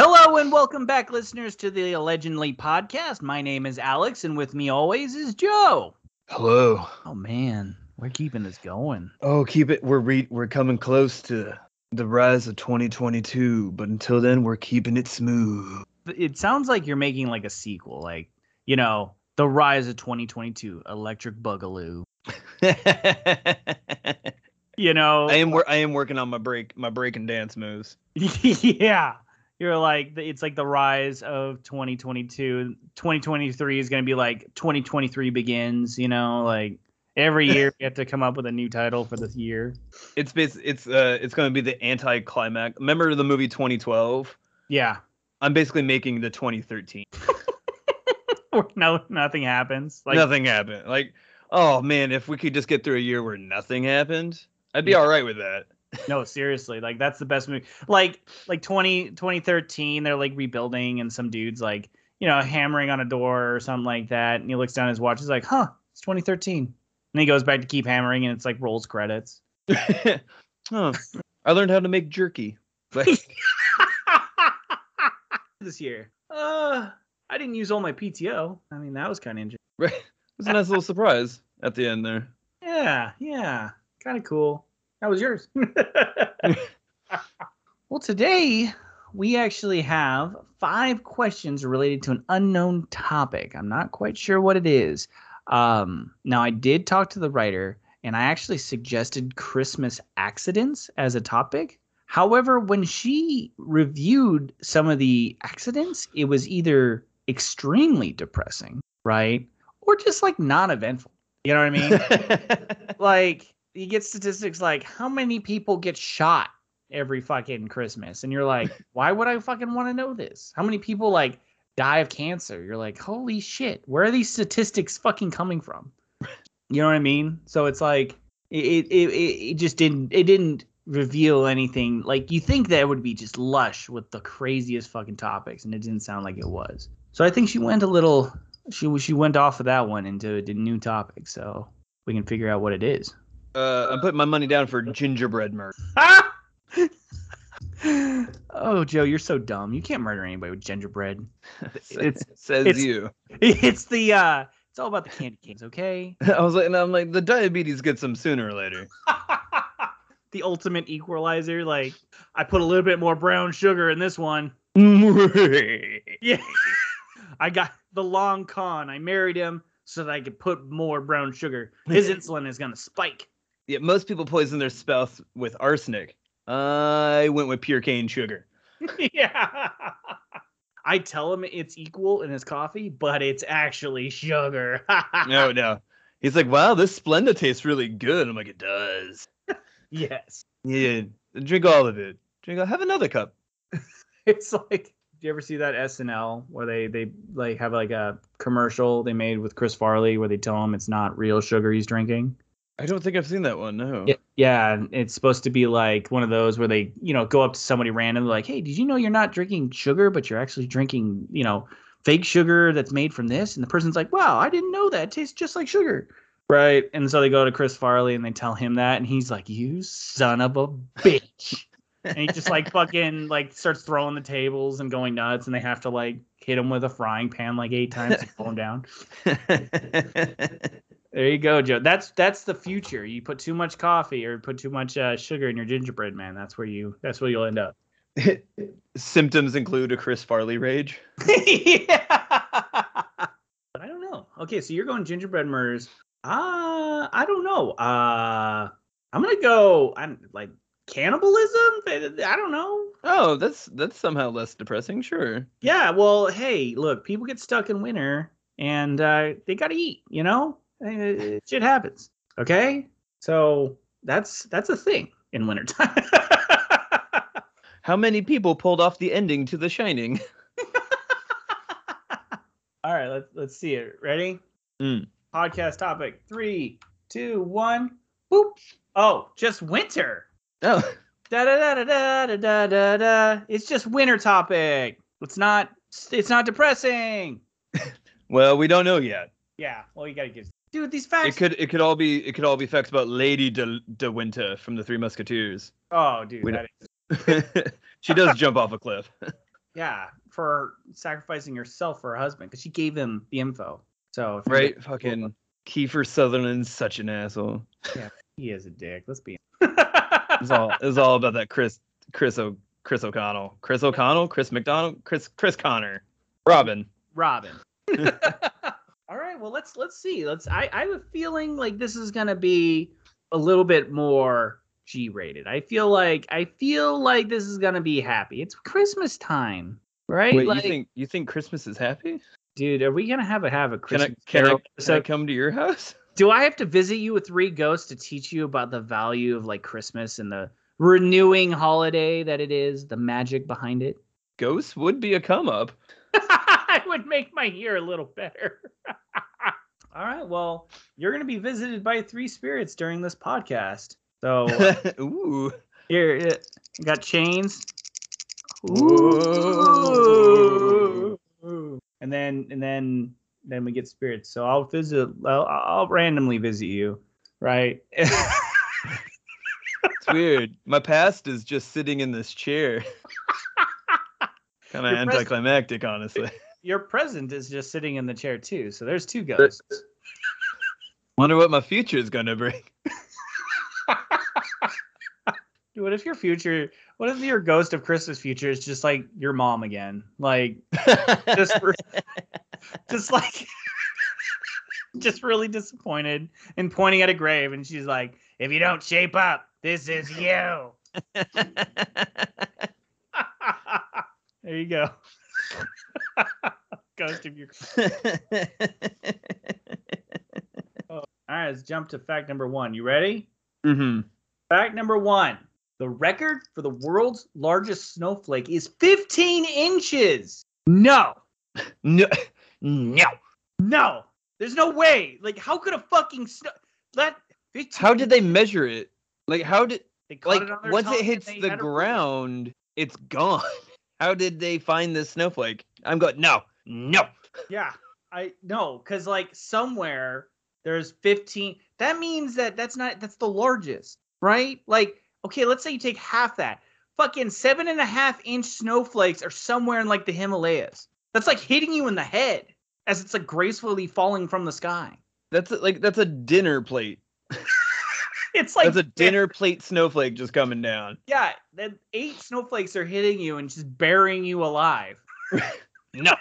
Hello and welcome back, listeners, to the Allegedly podcast. My name is Alex, and with me always is Joe. Hello. Oh man, we're keeping this going. Oh, keep it. We're re- we're coming close to the rise of 2022, but until then, we're keeping it smooth. It sounds like you're making like a sequel, like you know, the rise of 2022, Electric Boogaloo. You know, I am wor- I am working on my break my break and dance moves. yeah. You're like it's like the rise of 2022. 2023 is going to be like 2023 begins, you know, like every year you have to come up with a new title for this year. It's it's uh it's going to be the anti climax. Remember the movie 2012? Yeah. I'm basically making the 2013. No nothing happens. Like nothing happened. Like, oh man, if we could just get through a year where nothing happened, I'd be Yeah. all right with that. No, seriously. Like that's the best movie. Like like 20 2013 they're like rebuilding and some dudes like, you know, hammering on a door or something like that and he looks down at his watch he's like, "Huh, it's 2013." And he goes back to keep hammering and it's like rolls credits. oh, I learned how to make jerky. Like, this year. Uh, I didn't use all my PTO. I mean, that was kind of interesting. right. It was a nice little surprise at the end there. Yeah, yeah, kind of cool. That was yours. well, today we actually have five questions related to an unknown topic. I'm not quite sure what it is. Um, now, I did talk to the writer, and I actually suggested Christmas accidents as a topic. However, when she reviewed some of the accidents, it was either extremely depressing, right? Or just like non eventful. You know what I mean? like, you get statistics like how many people get shot every fucking Christmas. And you're like, why would I fucking want to know this? How many people like die of cancer? You're like, holy shit, where are these statistics fucking coming from? You know what I mean? So it's like it it it, just didn't it didn't reveal anything like you think that it would be just lush with the craziest fucking topics and it didn't sound like it was. So I think she went a little she she went off of that one into a new topic so we can figure out what it is. Uh, I'm putting my money down for gingerbread murder. oh, Joe, you're so dumb. You can't murder anybody with gingerbread. It's- says it's- you. It's the uh it's all about the candy canes, okay? I was like, and I'm like, the diabetes gets them sooner or later. the ultimate equalizer. Like I put a little bit more brown sugar in this one. Yeah. I got the long con. I married him so that I could put more brown sugar. His insulin is gonna spike. Yeah, most people poison their spouse with arsenic. I went with pure cane sugar. yeah. I tell him it's equal in his coffee, but it's actually sugar. No, no. He's like, wow, this Splenda tastes really good. I'm like, it does. yes. Yeah, drink all of it. Drink. Have another cup. It's like do you ever see that SNL where they they like have like a commercial they made with Chris Farley where they tell him it's not real sugar he's drinking? I don't think I've seen that one. No. Yeah, yeah, it's supposed to be like one of those where they, you know, go up to somebody randomly like, "Hey, did you know you're not drinking sugar, but you're actually drinking, you know, fake sugar that's made from this?" And the person's like, "Wow, I didn't know that. It tastes just like sugar." Right? And so they go to Chris Farley and they tell him that and he's like, "You son of a bitch." and he just like fucking like starts throwing the tables and going nuts and they have to like hit him with a frying pan like eight times to pull him down. There you go, Joe. That's that's the future. You put too much coffee or put too much uh, sugar in your gingerbread, man. That's where you that's where you'll end up. Symptoms include a Chris Farley rage. yeah. But I don't know. Okay, so you're going gingerbread murders. Uh I don't know. Uh I'm gonna go I'm like cannibalism? I don't know. Oh, that's that's somehow less depressing. Sure. Yeah, well, hey, look, people get stuck in winter and uh, they gotta eat, you know? shit happens. Okay, so that's that's a thing in wintertime. How many people pulled off the ending to The Shining? All right, let's let's see it. Ready? Mm. Podcast topic: three, two, one. Boop. Oh, just winter. Oh. Da da da da da da da da. It's just winter topic. It's not. It's not depressing. well, we don't know yet. Yeah. Well, you gotta give Dude, these facts. It could it could all be it could all be facts about Lady De, De Winter from the Three Musketeers. oh, dude. we That is, she does jump off a cliff. Yeah, for sacrificing herself for her husband because she gave him the info. So Right? get- Fucking Kiefer Sutherland's such an asshole. Yeah, he is a dick. Let's be. It's all it's all about that Chris Chris O Chris O'Connell. Chris O'Connell, Chris McDonald, Chris Chris Connor. Robin. Robin. Well let's let's see. Let's I I have a feeling like this is going to be a little bit more G-rated. I feel like I feel like this is going to be happy. It's Christmas time, right? Wait, like, you think you think Christmas is happy? dude, are we going to have a have a Can I can I, can I come to your house? Do I have to visit you with three ghosts to teach you about the value of like Christmas and the renewing holiday that it is, the magic behind it? Ghosts would be a come up. I would make my year a little better. All right. Well, you're going to be visited by three spirits during this podcast. So Ooh. here, uh, you got chains. Ooh. And then, and then, then we get spirits. So I'll visit. I'll, I'll randomly visit you, right? It's weird. My past is just sitting in this chair. kind of Your pres- anticlimactic, honestly. Your present is just sitting in the chair too. So there's two ghosts. Wonder what my future is gonna bring. Dude, what if your future? What if your ghost of Christmas future is just like your mom again? Like just, for, just like, just really disappointed and pointing at a grave, and she's like, "If you don't shape up, this is you." there you go. ghost of your. All right, let's jump to fact number one. You ready? Mm-hmm. Fact number one the record for the world's largest snowflake is 15 inches. No, No, no. no, there's no way. Like, how could a fucking snow that 15 How did they measure it? Like, how did like it on once it hits the ground, it's gone. How did they find this snowflake? I'm going no, no. Yeah, I no, because like somewhere there's 15. That means that that's not that's the largest, right? Like, okay, let's say you take half that. Fucking seven and a half inch snowflakes are somewhere in like the Himalayas. That's like hitting you in the head as it's like gracefully falling from the sky. That's a, like that's a dinner plate. It's like that's a dinner plate snowflake just coming down. Yeah, then eight snowflakes are hitting you and just burying you alive. No.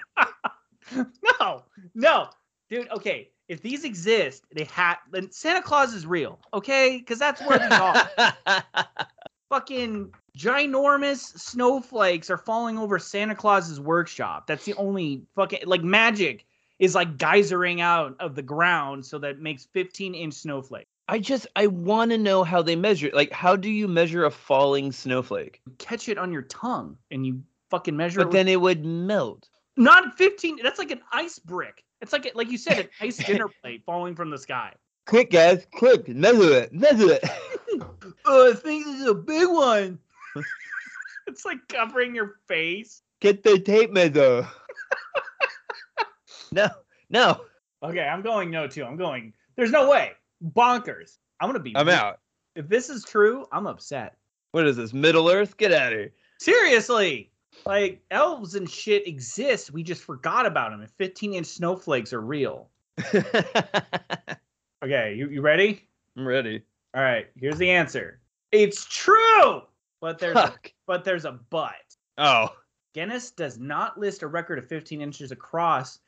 no, no, dude. Okay, if these exist, they have. Then Santa Claus is real, okay? Because that's where these are. Fucking ginormous snowflakes are falling over Santa Claus's workshop. That's the only fucking like magic is like geysering out of the ground, so that makes 15 inch snowflake. I just I want to know how they measure. it. Like, how do you measure a falling snowflake? You catch it on your tongue and you fucking measure it. But with- then it would melt. Not 15. That's like an ice brick. It's like like you said, an ice dinner plate falling from the sky. Quick, guys, quick, measure it, measure it. Oh, I think this is a big one. it's like covering your face. Get the tape measure. no, no, Okay, I'm going no too. I'm going. There's no way. Bonkers. I'm gonna be. I'm out. If this is true, I'm upset. What is this? Middle Earth? Get out of here. Seriously. Like elves and shit exist. We just forgot about them. And 15 inch snowflakes are real. Okay, you, you ready? I'm ready. All right, here's the answer. It's true, but there's a, but there's a but. Oh. Guinness does not list a record of 15 inches across.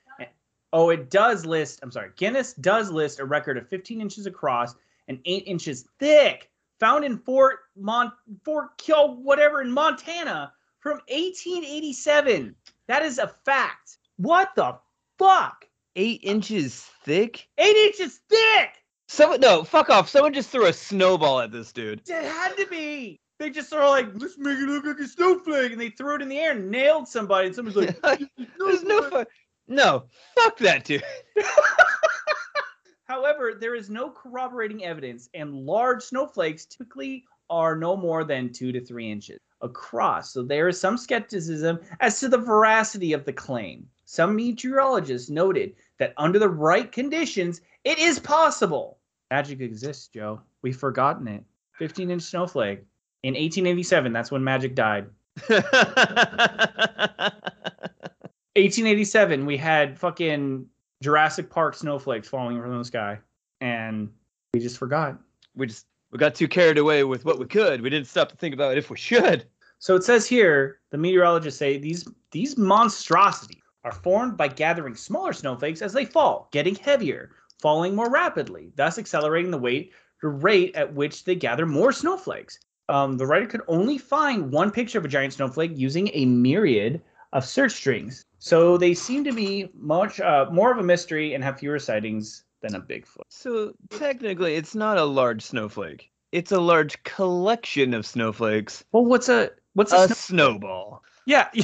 Oh, it does list. I'm sorry. Guinness does list a record of 15 inches across and eight inches thick, found in Fort Mon Fort Kill whatever in Montana from 1887. That is a fact. What the fuck? Eight inches thick? Eight inches thick. Someone no, fuck off. Someone just threw a snowball at this dude. It had to be. They just sort of like, let's make it look like a snowflake, and they threw it in the air and nailed somebody. And somebody's like, There's no fu- No, fuck that dude. However, there is no corroborating evidence, and large snowflakes typically are no more than two to three inches across. So there is some skepticism as to the veracity of the claim. Some meteorologists noted that under the right conditions, it is possible. Magic exists, Joe. We've forgotten it. 15 inch snowflake. In 1887, that's when magic died. 1887, we had fucking Jurassic Park snowflakes falling from the sky, and we just forgot. We just we got too carried away with what we could. We didn't stop to think about if we should. So it says here, the meteorologists say these these monstrosities are formed by gathering smaller snowflakes as they fall, getting heavier, falling more rapidly, thus accelerating the weight the rate at which they gather more snowflakes. Um, the writer could only find one picture of a giant snowflake using a myriad of search strings. So they seem to be much uh, more of a mystery and have fewer sightings than a Bigfoot. So technically, it's not a large snowflake. It's a large collection of snowflakes. Well, what's a what's a, A snow- snowball. yeah?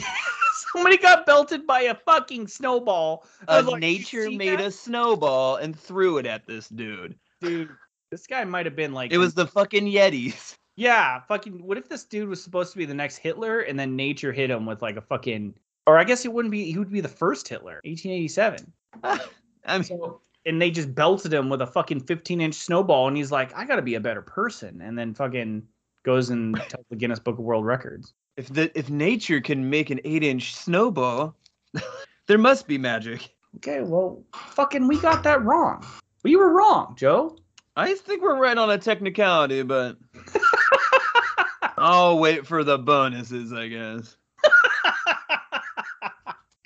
Somebody got belted by a fucking snowball. I Uh, like, nature made that?" a snowball and threw it at this dude. dude. This guy might have been like It was the fucking Yetis. Yeah, fucking. What if this dude was supposed to be the next Hitler, and then nature hit him with like a fucking, or I guess he wouldn't be. He would be the first Hitler, 1887. I mean, So, and they just belted him with a fucking 15 inch snowball, and he's like, I got to be a better person, and then fucking goes and tells the Guinness Book of World Records. if the if nature can make an eight-inch snowball, there must be magic. Okay, well, fucking, we got that wrong. We were wrong, Joe. I think we're right on a technicality, but I'll wait for the bonuses, I guess.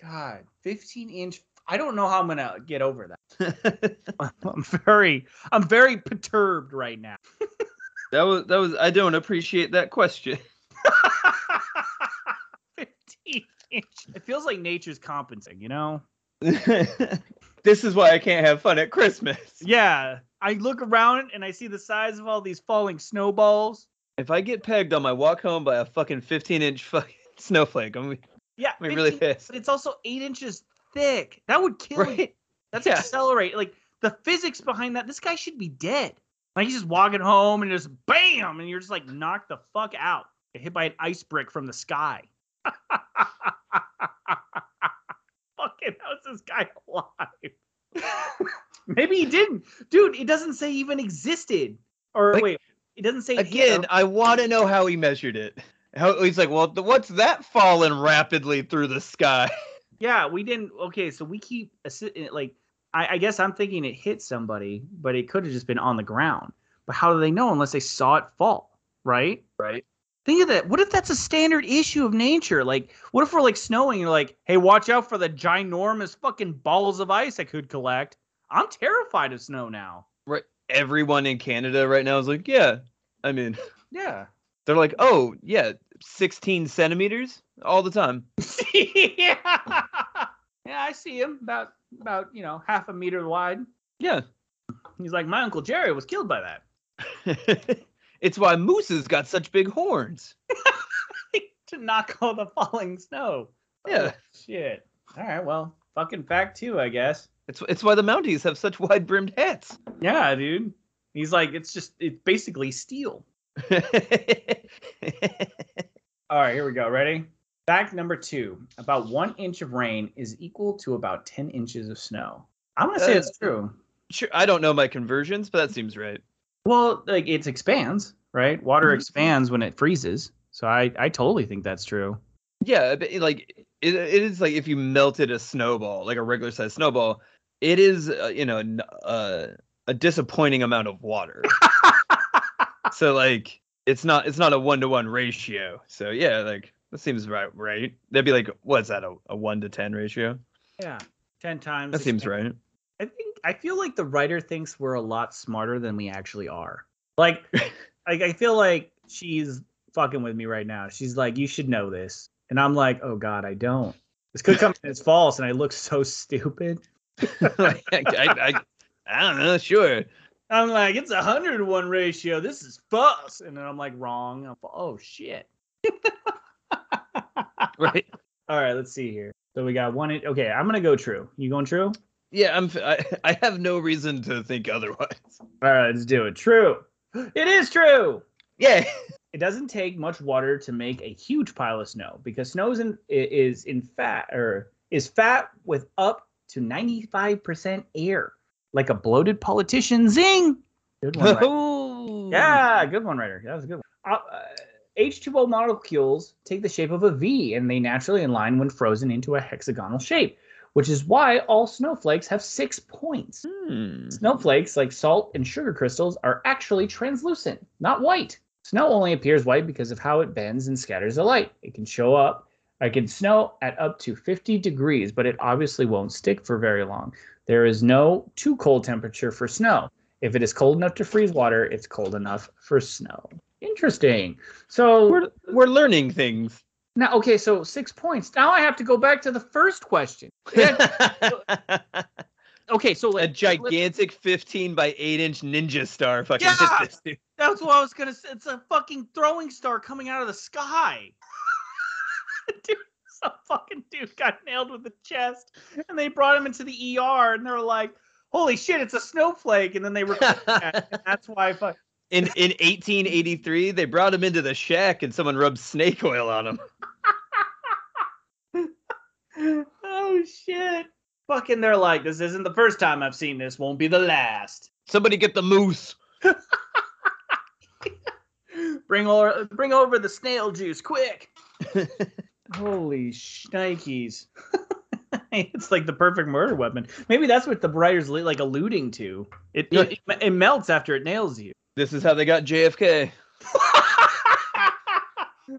God, 15 inch. I don't know how I'm gonna get over that. I'm very, I'm very perturbed right now. that was that was. I don't appreciate that question. 15 inch. It feels like nature's compensating, you know? this is why I can't have fun at Christmas. Yeah. I look around and I see the size of all these falling snowballs. If I get pegged on my walk home by a fucking 15 inch fucking snowflake, I'm gonna Yeah. be really pissed. But it's also eight inches thick. That would kill you. That's Yeah. accelerate. Like the physics behind that, this guy should be dead. Like he's just walking home and just bam, and you're just like knocked the fuck out. Get hit by an ice brick from the sky. Fucking how's this guy alive? Maybe he didn't. Dude, it doesn't say he even existed. Or Like, wait, it doesn't say Again. I want to know how he measured it. How he's like, well, th- what's that falling rapidly through the sky? Yeah, we didn't. Okay, so we keep like I, I guess I'm thinking it hit somebody, but it could have just been on the ground. But how do they know unless they saw it fall? Right? Right. Think of that. What if that's a standard issue of nature? Like, what if we're like snowing? You're like, hey, watch out for the ginormous fucking balls of ice I could collect. I'm terrified of snow now. Right. Everyone in Canada right now is like, yeah. I mean, Yeah. They're like, oh yeah, 16 centimeters all the time. yeah. Yeah, I see him about about you know half a meter wide. Yeah. He's like, my uncle Jerry was killed by that. it's why mooses got such big horns. to knock all the falling snow. Yeah. Oh, shit. All right. Well, fucking fact too, I guess. It's it's why the Mounties have such wide brimmed hats. Yeah, dude. He's like, it's just, it's basically steel. All right, here we go. Ready? Fact number two: about one inch of rain is equal to about ten inches of snow. I'm gonna say Uh, it's true. sure, I don't know my conversions, but that seems right. Well, like it expands, right? Water Mhm. expands when it freezes. So I, I totally think that's true. Yeah, like it, it is like if you melted a snowball, like a regular sized snowball, it is uh, you know uh, a disappointing amount of water. so like it's not it's not a one to one ratio. So yeah, like that seems right. Right? That'd be like what's that a, a one to ten ratio? Yeah, ten times. That seems expands. right. I think I feel like the writer thinks we're a lot smarter than we actually are. Like, like I feel like she's fucking with me right now. She's like, "You should know this," and I'm like, "Oh God, I don't." This could come as false, and I look so stupid. I, I, I don't know. Sure. I'm like, "It's a hundred to one ratio. This is false," and then I'm like, "Wrong." I'm, oh shit. Right. All right, let's see here. So we got one. Okay, I'm gonna go true. You going true? Yeah, I'm. f- I, I have no reason to think otherwise. All right, let's do it. True. It is true. Yeah. It doesn't take much water to make a huge pile of snow because snow is in, i- is in fat or is fat with up to 95% air, like a bloated politician. Zing! Good one. Ryder. Oh. yeah, good one, Ryder. That was a good one. Uh, uh, H2O molecules take the shape of a V and they naturally align when frozen into a hexagonal shape, which is why all snowflakes have six points. Hmm. Snowflakes, like salt and sugar crystals, are actually translucent, not white. Snow only appears white because of how it bends and scatters the light. It can show up, it can snow at up to 50 degrees, but it obviously won't stick for very long. There is no too cold temperature for snow. If it is cold enough to freeze water, it's cold enough for snow. Interesting. So We're we're learning things. now, okay, so six points. Now I have to go back to the first question. Okay, so a gigantic 15 by 8 inch ninja star fucking Yeah! hit this dude. That's what I was gonna say. It's a fucking throwing star coming out of the sky. dude, some fucking dude got nailed with the chest, and they brought him into the ER, and they're like, "Holy shit, it's a snowflake!" And then they recorded that, and that's why. Fuck- In in 1883, they brought him into the shack and someone rubbed snake oil on him. oh shit! Fucking, they're like, "This isn't the first time I've seen this. Won't be the last." Somebody get the moose. Bring over, bring over the snail juice, quick! Holy shnikes. it's like the perfect murder weapon. Maybe that's what the writer's li- like alluding to. It, it, it melts after it nails you. This is how they got JFK.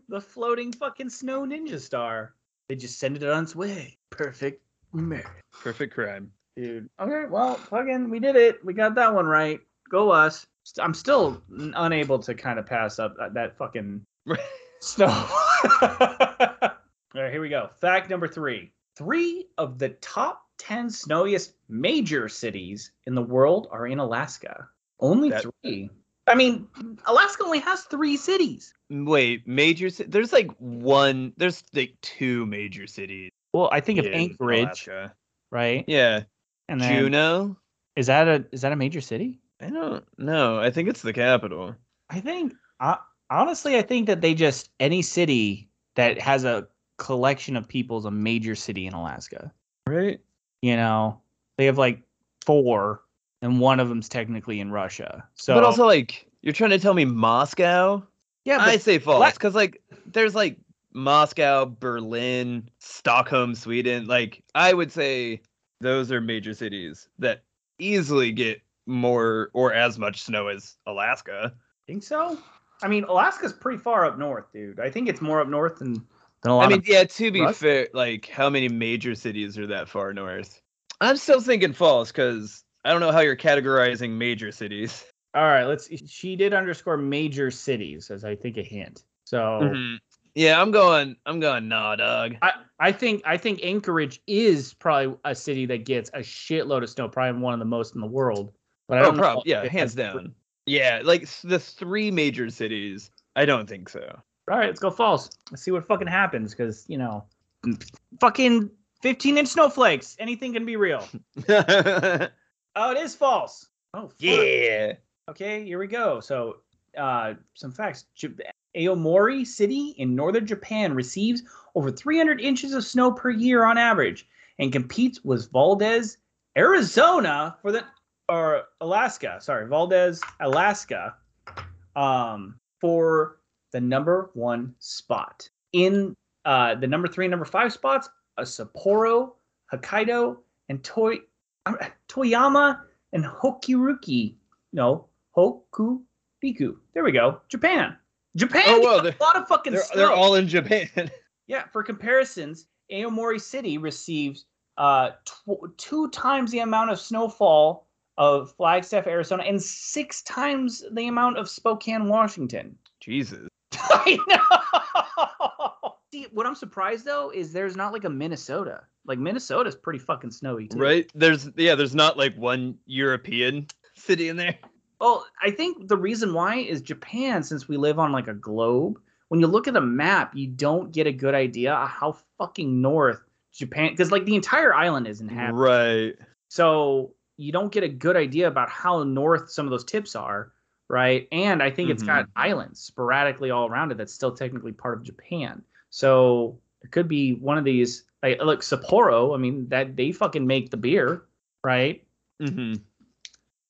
the floating fucking snow ninja star. They just send it on its way. Perfect murder. Perfect crime. Dude. Okay, well, fucking, we did it. We got that one right. Go us. I'm still unable to kind of pass up that, that fucking snow. All right, here we go. Fact number three. Three of the top 10 snowiest major cities in the world are in Alaska. Only That- three. I mean, Alaska only has three cities. Wait, major ci- there's like one there's like two major cities. Well, I think of Anchorage, Alaska. right? Yeah. And then Juneau? is that a is that a major city? I don't know. I think it's the capital. I think uh, honestly, I think that they just any city that has a collection of people is a major city in Alaska. Right? You know, they have like four, and one of them's technically in Russia. So, but also like you're trying to tell me Moscow? yeah, I say false Ala- because like there's like Moscow, Berlin, Stockholm, Sweden. Like I would say those are major cities that easily get more or as much snow as Alaska. think so. I mean, Alaska's pretty far up north, dude. I think it's more up north than than a lot I mean, of. yeah, to be Rus- fair, like how many major cities are that far north? I'm still thinking false because I don't know how you're categorizing major cities. All right, let's. She did underscore major cities as I think a hint. So Mhm. Yeah, I'm going. I'm going. Nah, dog. I, I think I think Anchorage is probably a city that gets a shitload of snow, probably one of the most in the world. But I Oh, don't know prob- yeah, hands down. Yeah, like the three major cities. I don't think so. All right, let's go false. Let's see what fucking happens because you know, fucking 15 inch snowflakes. Anything can be real. Oh, it is false. Oh, fuck. yeah. Okay, here we go. So, uh, some facts. J- Aomori City in northern Japan receives over 300 inches of snow per year on average and competes with Valdez, Arizona for the or Alaska. Sorry, Valdez, Alaska, um, for the number one spot. In uh, the number three and number five spots, a Sapporo, Hokkaido, and Toy, uh, Toyama and Hokuruki. No, Hokuriku. There we go. Japan. Japan. Oh, well, they're- a lot of fucking They're, snow. they're all in Japan. Yeah, for comparisons, Aomori City receives uh, tw- two times the amount of snowfall of Flagstaff, Arizona, and six times the amount of Spokane, Washington. Jesus. I know. See, what I'm surprised though is there's not like a Minnesota. Like Minnesota's pretty fucking snowy too. Right? There's yeah, there's not like one European city in there. Well, I think the reason why is Japan, since we live on like a globe, when you look at a map, you don't get a good idea of how fucking north Japan, because like the entire island is inhabited. Right. So you don't get a good idea about how north some of those tips are, right? And I think it's got islands sporadically all around it that's still technically part of Japan. So it could be one of these. Like, look, Sapporo. I mean, that they fucking make the beer, right? Mm-hmm.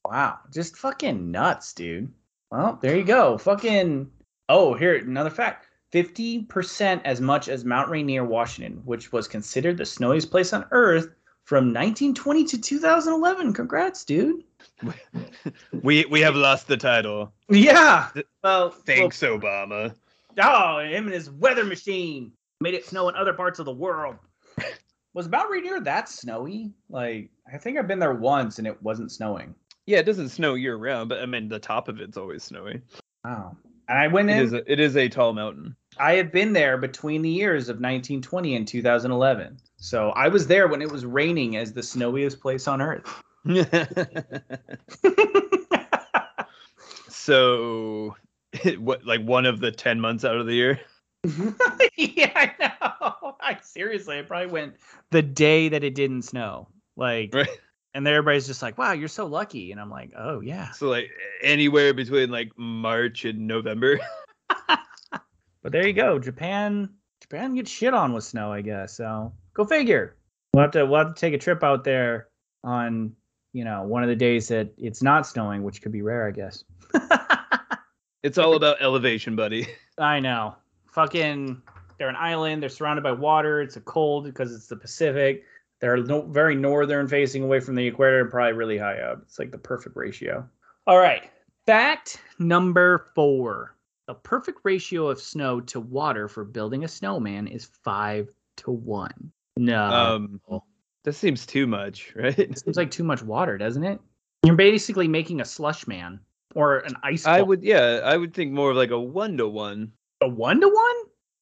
Wow, just fucking nuts, dude. Well, there you go. Fucking. Oh, here another fact. 50% as much as Mount Rainier, Washington, which was considered the snowiest place on Earth from 1920 to 2011. Congrats, dude. we we have lost the title. Yeah. Well, Thanks, Obama. oh, him and his weather machine made it snow in other parts of the world. Was Mount Rainier that snowy? Like, I think I've been there once and it wasn't snowing. Yeah, it doesn't snow year round, but I mean the top of it's always snowy. Wow. And I went It in. is a, it is a tall mountain. I have been there between the years of 1920 and 2011. So I was there when it was raining as the snowiest place on earth. so, what like one of the ten months out of the year? yeah, I know. I seriously, I probably went the day that it didn't snow. Like, Right. and everybody's just like, "Wow, you're so lucky," and I'm like, "Oh yeah." So like anywhere between like March and November. But there you go. Japan, Japan gets shit on with snow, I guess. So go figure. We'll have to we'll have to take a trip out there on you know one of the days that it's not snowing, which could be rare, I guess. It's all about elevation, buddy. I know. Fucking, they're an island. They're surrounded by water. It's a cold because it's the Pacific. They're no, very northern, facing away from the equator, and probably really high up. It's like the perfect ratio. All right. Fact number four: the perfect ratio of snow to water for building a snowman is five to one. No, Um, that seems too much, right? it seems like too much water, doesn't it? You're basically making a slush man or an ice. I ball. would, yeah, I would think more of like a one to one. a one to one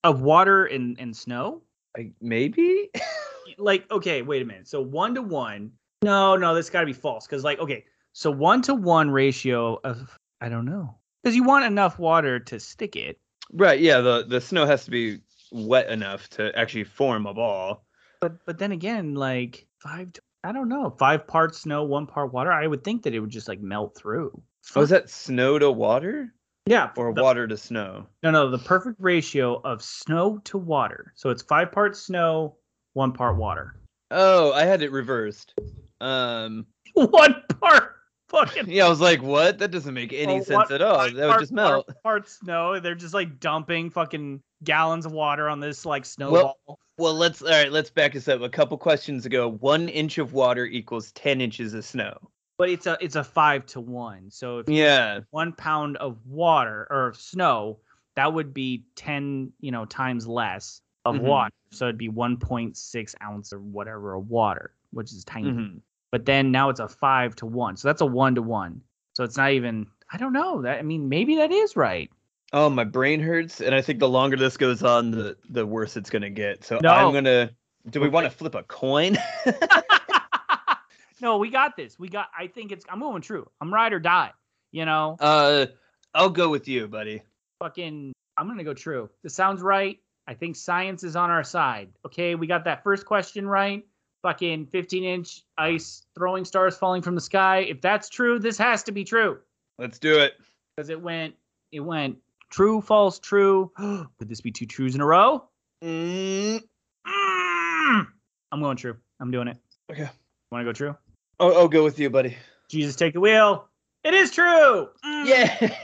of water and, and snow. Like maybe. like okay wait a minute so one to one no no that's got to be false because like okay so one to one ratio of i don't know because you want enough water to stick it right. Yeah. The the snow has to be wet enough to actually form a ball. But but then again like five. I don't know five parts snow one part water i would think that it would just like melt through Oh, that snow to water yeah or the- water to snow? no no the perfect ratio of snow to water so it's five parts snow one part water Oh, I had it reversed. Um. one part fucking Yeah, I was like, what? That doesn't make any Well, sense what- at all. five That would part- just melt. Part, part snow. They're just like dumping fucking gallons of water on this like snowball. Well, let's all right. Let's back this up. A couple questions ago, one inch of water equals ten inches of snow. but it's a it's a five to one. So if Yeah. one pound of water or snow, that would be ten you know times less of Mhm. water. So it'd be one point six ounce or whatever of water, which is tiny. Mhm. But then now it's a five to one. So that's a one to one. So it's not even. I don't know. That I mean, maybe that is right. Oh, my brain hurts, and I think the longer this goes on, the the worse it's gonna get. So No. I'm gonna. Do we want to flip a coin? no, we got this. We got. I think it's. I'm going true. I'm ride or die. You know, uh, I'll go with you, buddy. fucking. I'm gonna go true. This sounds right. I think science is on our side. Okay, we got that first question right. Fucking 15 inch ice throwing stars falling from the sky. If that's true, this has to be true Let's do it. because it went. It went true, false, true. Could this be two trues in a row? Mm, Mm. I'm going true. I'm doing it. okay. Want to go true? I'll, I'll go with you, buddy. Jesus, take the wheel. It is true. Mm. Yeah.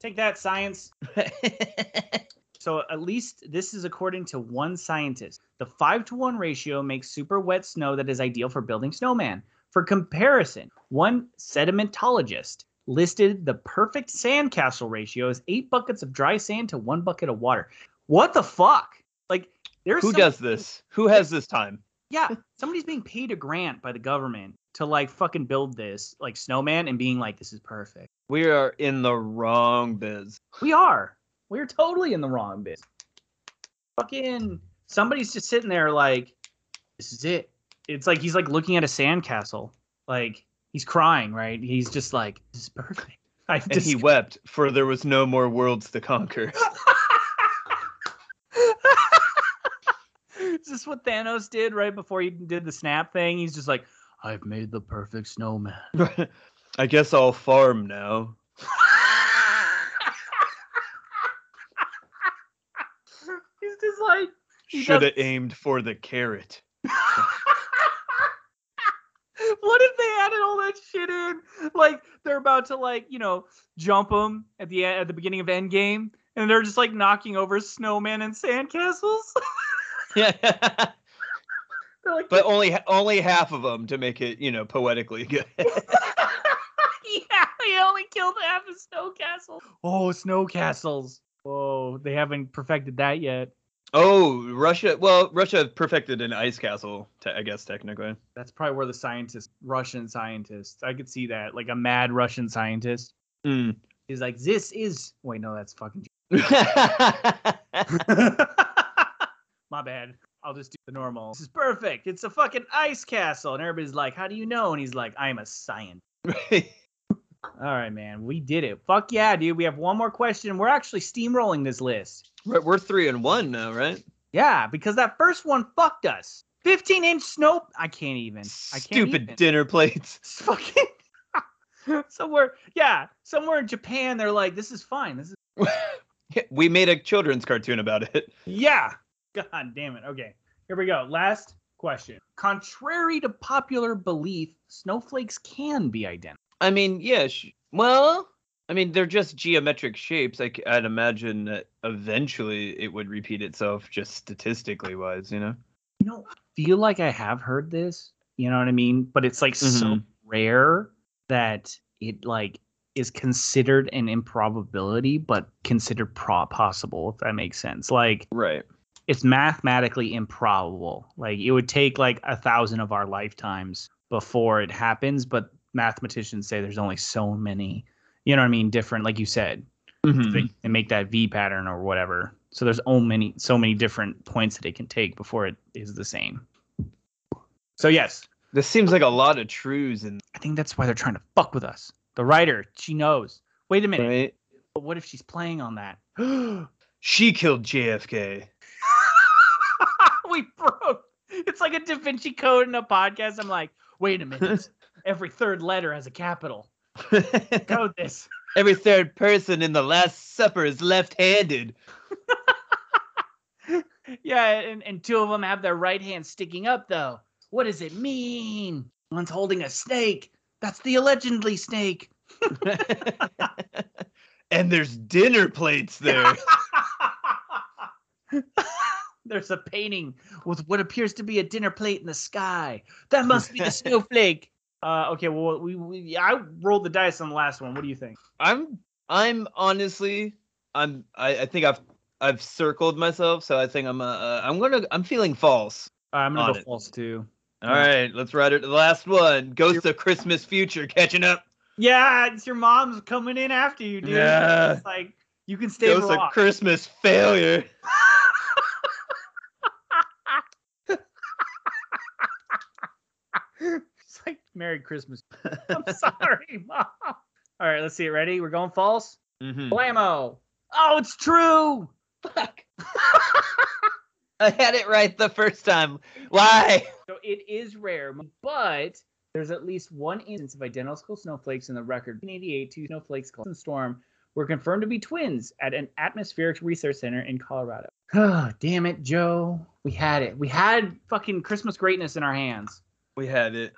Take that, science. So at least this is according to one scientist. The five to one ratio makes super wet snow that is ideal for building snowman. For comparison, one sedimentologist listed the perfect sandcastle ratio as eight buckets of dry sand to one bucket of water. What the fuck? Like there's Who does this? Who has this time? Yeah, somebody's being paid a grant by the government to like fucking build this like snowman and being like, this is perfect. We are in the wrong biz. We are. We're totally in the wrong bit. Fucking somebody's just sitting there like, this is it. It's like he's like looking at a sandcastle. Like he's crying, right? He's just like, this is perfect. I And just he wept, for there was no more worlds to conquer. Is this what Thanos did right before he did the snap thing? He's just like, I've made the perfect snowman. I guess I'll farm now. He's like, Should have aimed for the carrot. what if they added all that shit in? Like they're about to like you know jump them at the at the beginning of Endgame, and they're just like knocking over snowmen and sandcastles. Yeah. like, but only only half of them to make it, you know, poetically good. yeah, he only killed half a snow castle. Oh, snow castles. Whoa, they haven't perfected that yet. Oh, Russia. Well, Russia perfected an ice castle, te- I guess technically. That's probably where the scientists, Russian scientists, I could see that, like a mad Russian scientist. Mm. He's like, this is. Wait, no, that's fucking. My bad. I'll just do the normal. This is perfect. It's a fucking ice castle. And everybody's like, how do you know? And he's like, I'm a scientist. All right, man. We did it. Fuck yeah, dude. We have one more question. We're actually steamrolling this list. We're we're three and one now, right? Yeah, because that first one fucked us. 15 inch snow. I can't even. I can't Stupid even. dinner plates. It's fucking. somewhere, yeah, somewhere in Japan, they're like, this is fine. This is. we made a children's cartoon about it. Yeah. God damn it. Okay. Here we go. Last question. Contrary to popular belief, snowflakes can be identical. I mean, yeah. Sh- well, I mean, they're just geometric shapes. Like I'd imagine that eventually it would repeat itself, just statistically wise. You know. You know, feel like I have heard this. You know what I mean? But it's like so Mhm. rare that it like is considered an improbability, but considered pro- possible. If that makes sense. Like Right. it's mathematically improbable. Like it would take like a thousand of our lifetimes before it happens, but mathematicians say there's only so many, you know what I mean, different, like you said, Mhm. and make that V pattern or whatever. So there's so many so many different points that it can take before it is the same. So yes, This seems like a lot of truths and I think that's why they're trying to fuck with us. The writer, she knows. Wait a minute, right. but what if she's playing on that? she killed JFK. we broke. It's like a Da Vinci Code in a podcast. I'm like, wait a minute. Every third letter has a capital. Code this. Every third person in the Last Supper is left-handed. Yeah, and, and two of them have their right hand sticking up, though. What does it mean? One's holding a snake. That's the allegedly snake. and there's dinner plates there. There's a painting with what appears to be a dinner plate in the sky. That must be the snowflake. Uh, okay, well, we, we I rolled the dice on the last one. What do you think? I'm I'm honestly I'm I, I think I've I've circled myself, so I think I'm uh, uh I'm gonna I'm feeling false. I'm gonna On go it. false too. All right, let's ride it to the last one. Ghost of Christmas Future catching up. Yeah, it's your mom's coming in after you, dude. Yeah. It's like you can stay Ghost of Christmas failure. Merry Christmas. I'm sorry, mom. All right, let's see it. Ready? We're going false. Mhm. Blammo. Oh, it's true. Fuck. I had it right the first time. Why? So it is rare, but there's at least one instance of identical snowflakes in the record. In 1988, two snowflakes called Storm were confirmed to be twins at an atmospheric research center in Colorado. Oh, damn it, Joe. We had it. We had fucking Christmas greatness in our hands. We had it.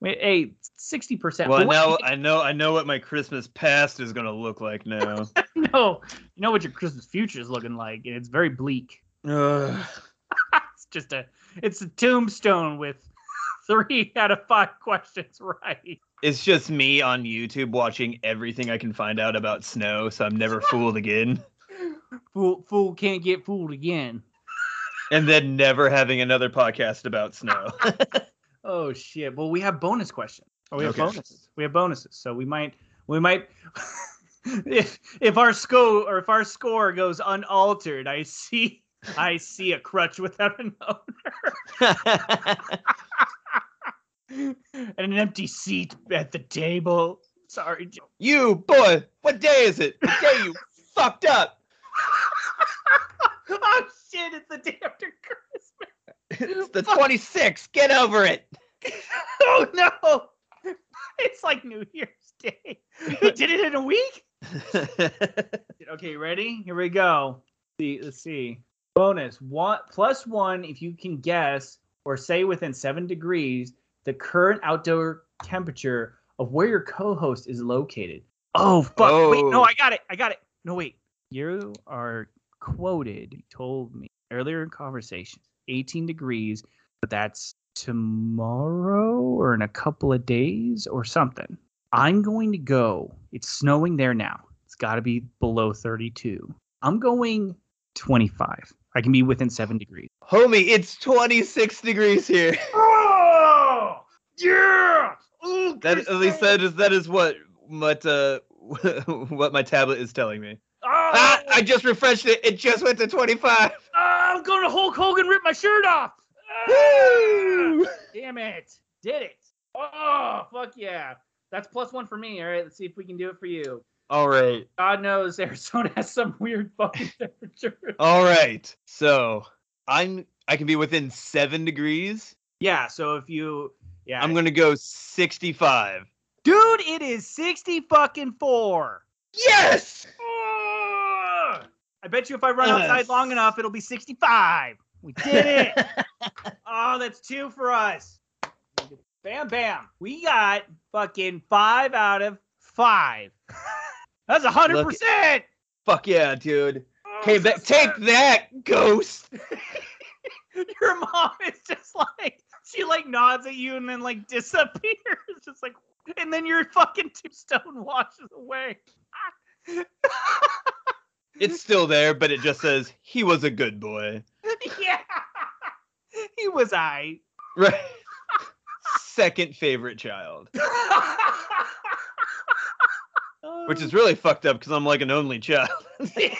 Wait, hey, 60%. Well, now I know I know what my Christmas past is gonna look like now. know, you know what your Christmas future is looking like, and it's very bleak. It's just a, it's a tombstone with three out of five questions right. It's just me on YouTube watching everything I can find out about snow, so I'm never fooled again. Fool, fool can't get fooled again. And then never having another podcast about snow. Oh shit! Well, we have bonus questions. Oh, we have Okay. bonuses. We have bonuses, so we might, we might. if if our score or if our score goes unaltered, I see, I see a crutch without an owner and an empty seat at the table. Sorry, Joe. you boy, what day is it? The day you fucked up. oh shit! It's the day after Christmas. It's the 26th. Get over it. Oh no! It's like New Year's Day. We did it in a week. Okay, ready? Here we go. See, let's see. Bonus one plus one if you can guess or say within seven degrees the current outdoor temperature of where your co-host is located. Oh fuck! Wait, no, Oh. I got it. I got it. No, wait. You are quoted. You told me earlier in conversation, 18 degrees, but that's tomorrow or in a couple of days or something. I'm going to go. It's snowing there now. It's got to be below 32. I'm going 25. I can be within seven degrees. Homie, it's 26 degrees here. Oh, yeah. Ooh, That at least that is that is what what uh what my tablet is telling me. Oh, Ah, I just refreshed it. It just went to 25. Ah, I'm going to Hulk Hogan rip my shirt off. Woo! damn it. Did it. Oh, fuck yeah. That's plus one for me. All right, let's see if we can do it for you. All right. God knows Arizona has some weird fucking temperature. All right. So, I'm I can be within 7 degrees. Yeah, so if you yeah, I'm going to go 65. dude, it is 60 fucking 4. Yes! Ugh. I bet you if I run outside Yes. long enough, it'll be 65. We did it. oh, that's two for us. Bam, bam. We got fucking five out of five. That's a hundred percent. Fuck yeah, dude. Oh, Came back. Take that, ghost. Your mom is just like she like nods at you and then like disappears, just like, and then your fucking tombstone washes away. It's still there, but it just says he was a good boy. yeah, he was I. Right. Second favorite child. Which is really fucked up because I'm like an only child. it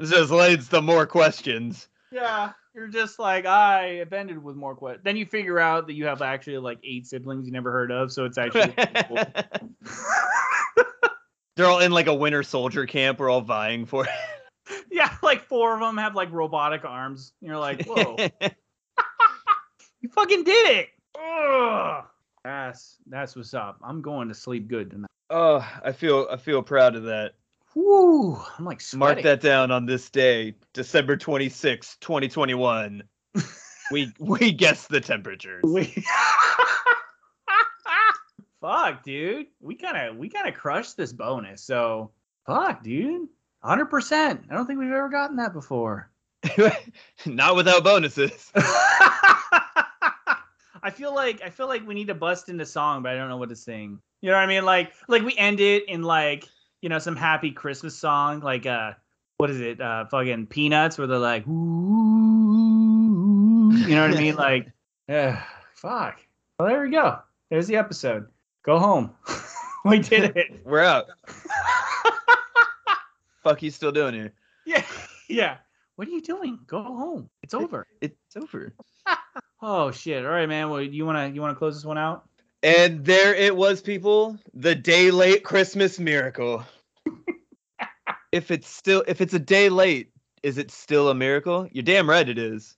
just leads to more questions. yeah. You're just like I have ended with more questions. Then you figure out that you have actually like eight siblings you never heard of, so it's actually. They're all in like a winter soldier camp. We're all vying for it. yeah, like four of them have like robotic arms. You're like, whoa. You fucking did it! Ugh. That's that's what's up. I'm going to sleep good tonight. oh, I feel I feel proud of that. Whoo! I'm like smart. Mark that down on this day, December 26, 2021. we we guessed the temperatures. We- fuck, dude. We kind of we kind of crushed this bonus. So fuck, dude. Hundred percent. I don't think we've ever gotten that before. Not without bonuses. I feel like I feel like we need to bust into song, but I don't know what to sing. You know what I mean? Like like we end it in like you know some happy Christmas song, like uh what is it? Uh fucking Peanuts, where they're like, Ooh, you know what I mean? Like, yeah, fuck. Well, there we go. There's the episode. Go home. we did it. We're out. Fuck you still doing here? yeah, yeah. What are you doing? Go home. It's over. It's over. Oh shit. All right, man. Well, you wanna you wanna close this one out? And there it was, people. The day late Christmas miracle. if it's still if it's a day late, is it still a miracle? You're damn right it is.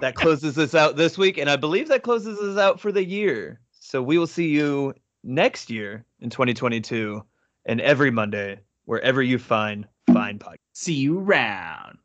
That closes us out this week, and I believe that closes us out for the year. So we will see you next year in 2022 and every Monday, wherever you find fine podcasts. See you around.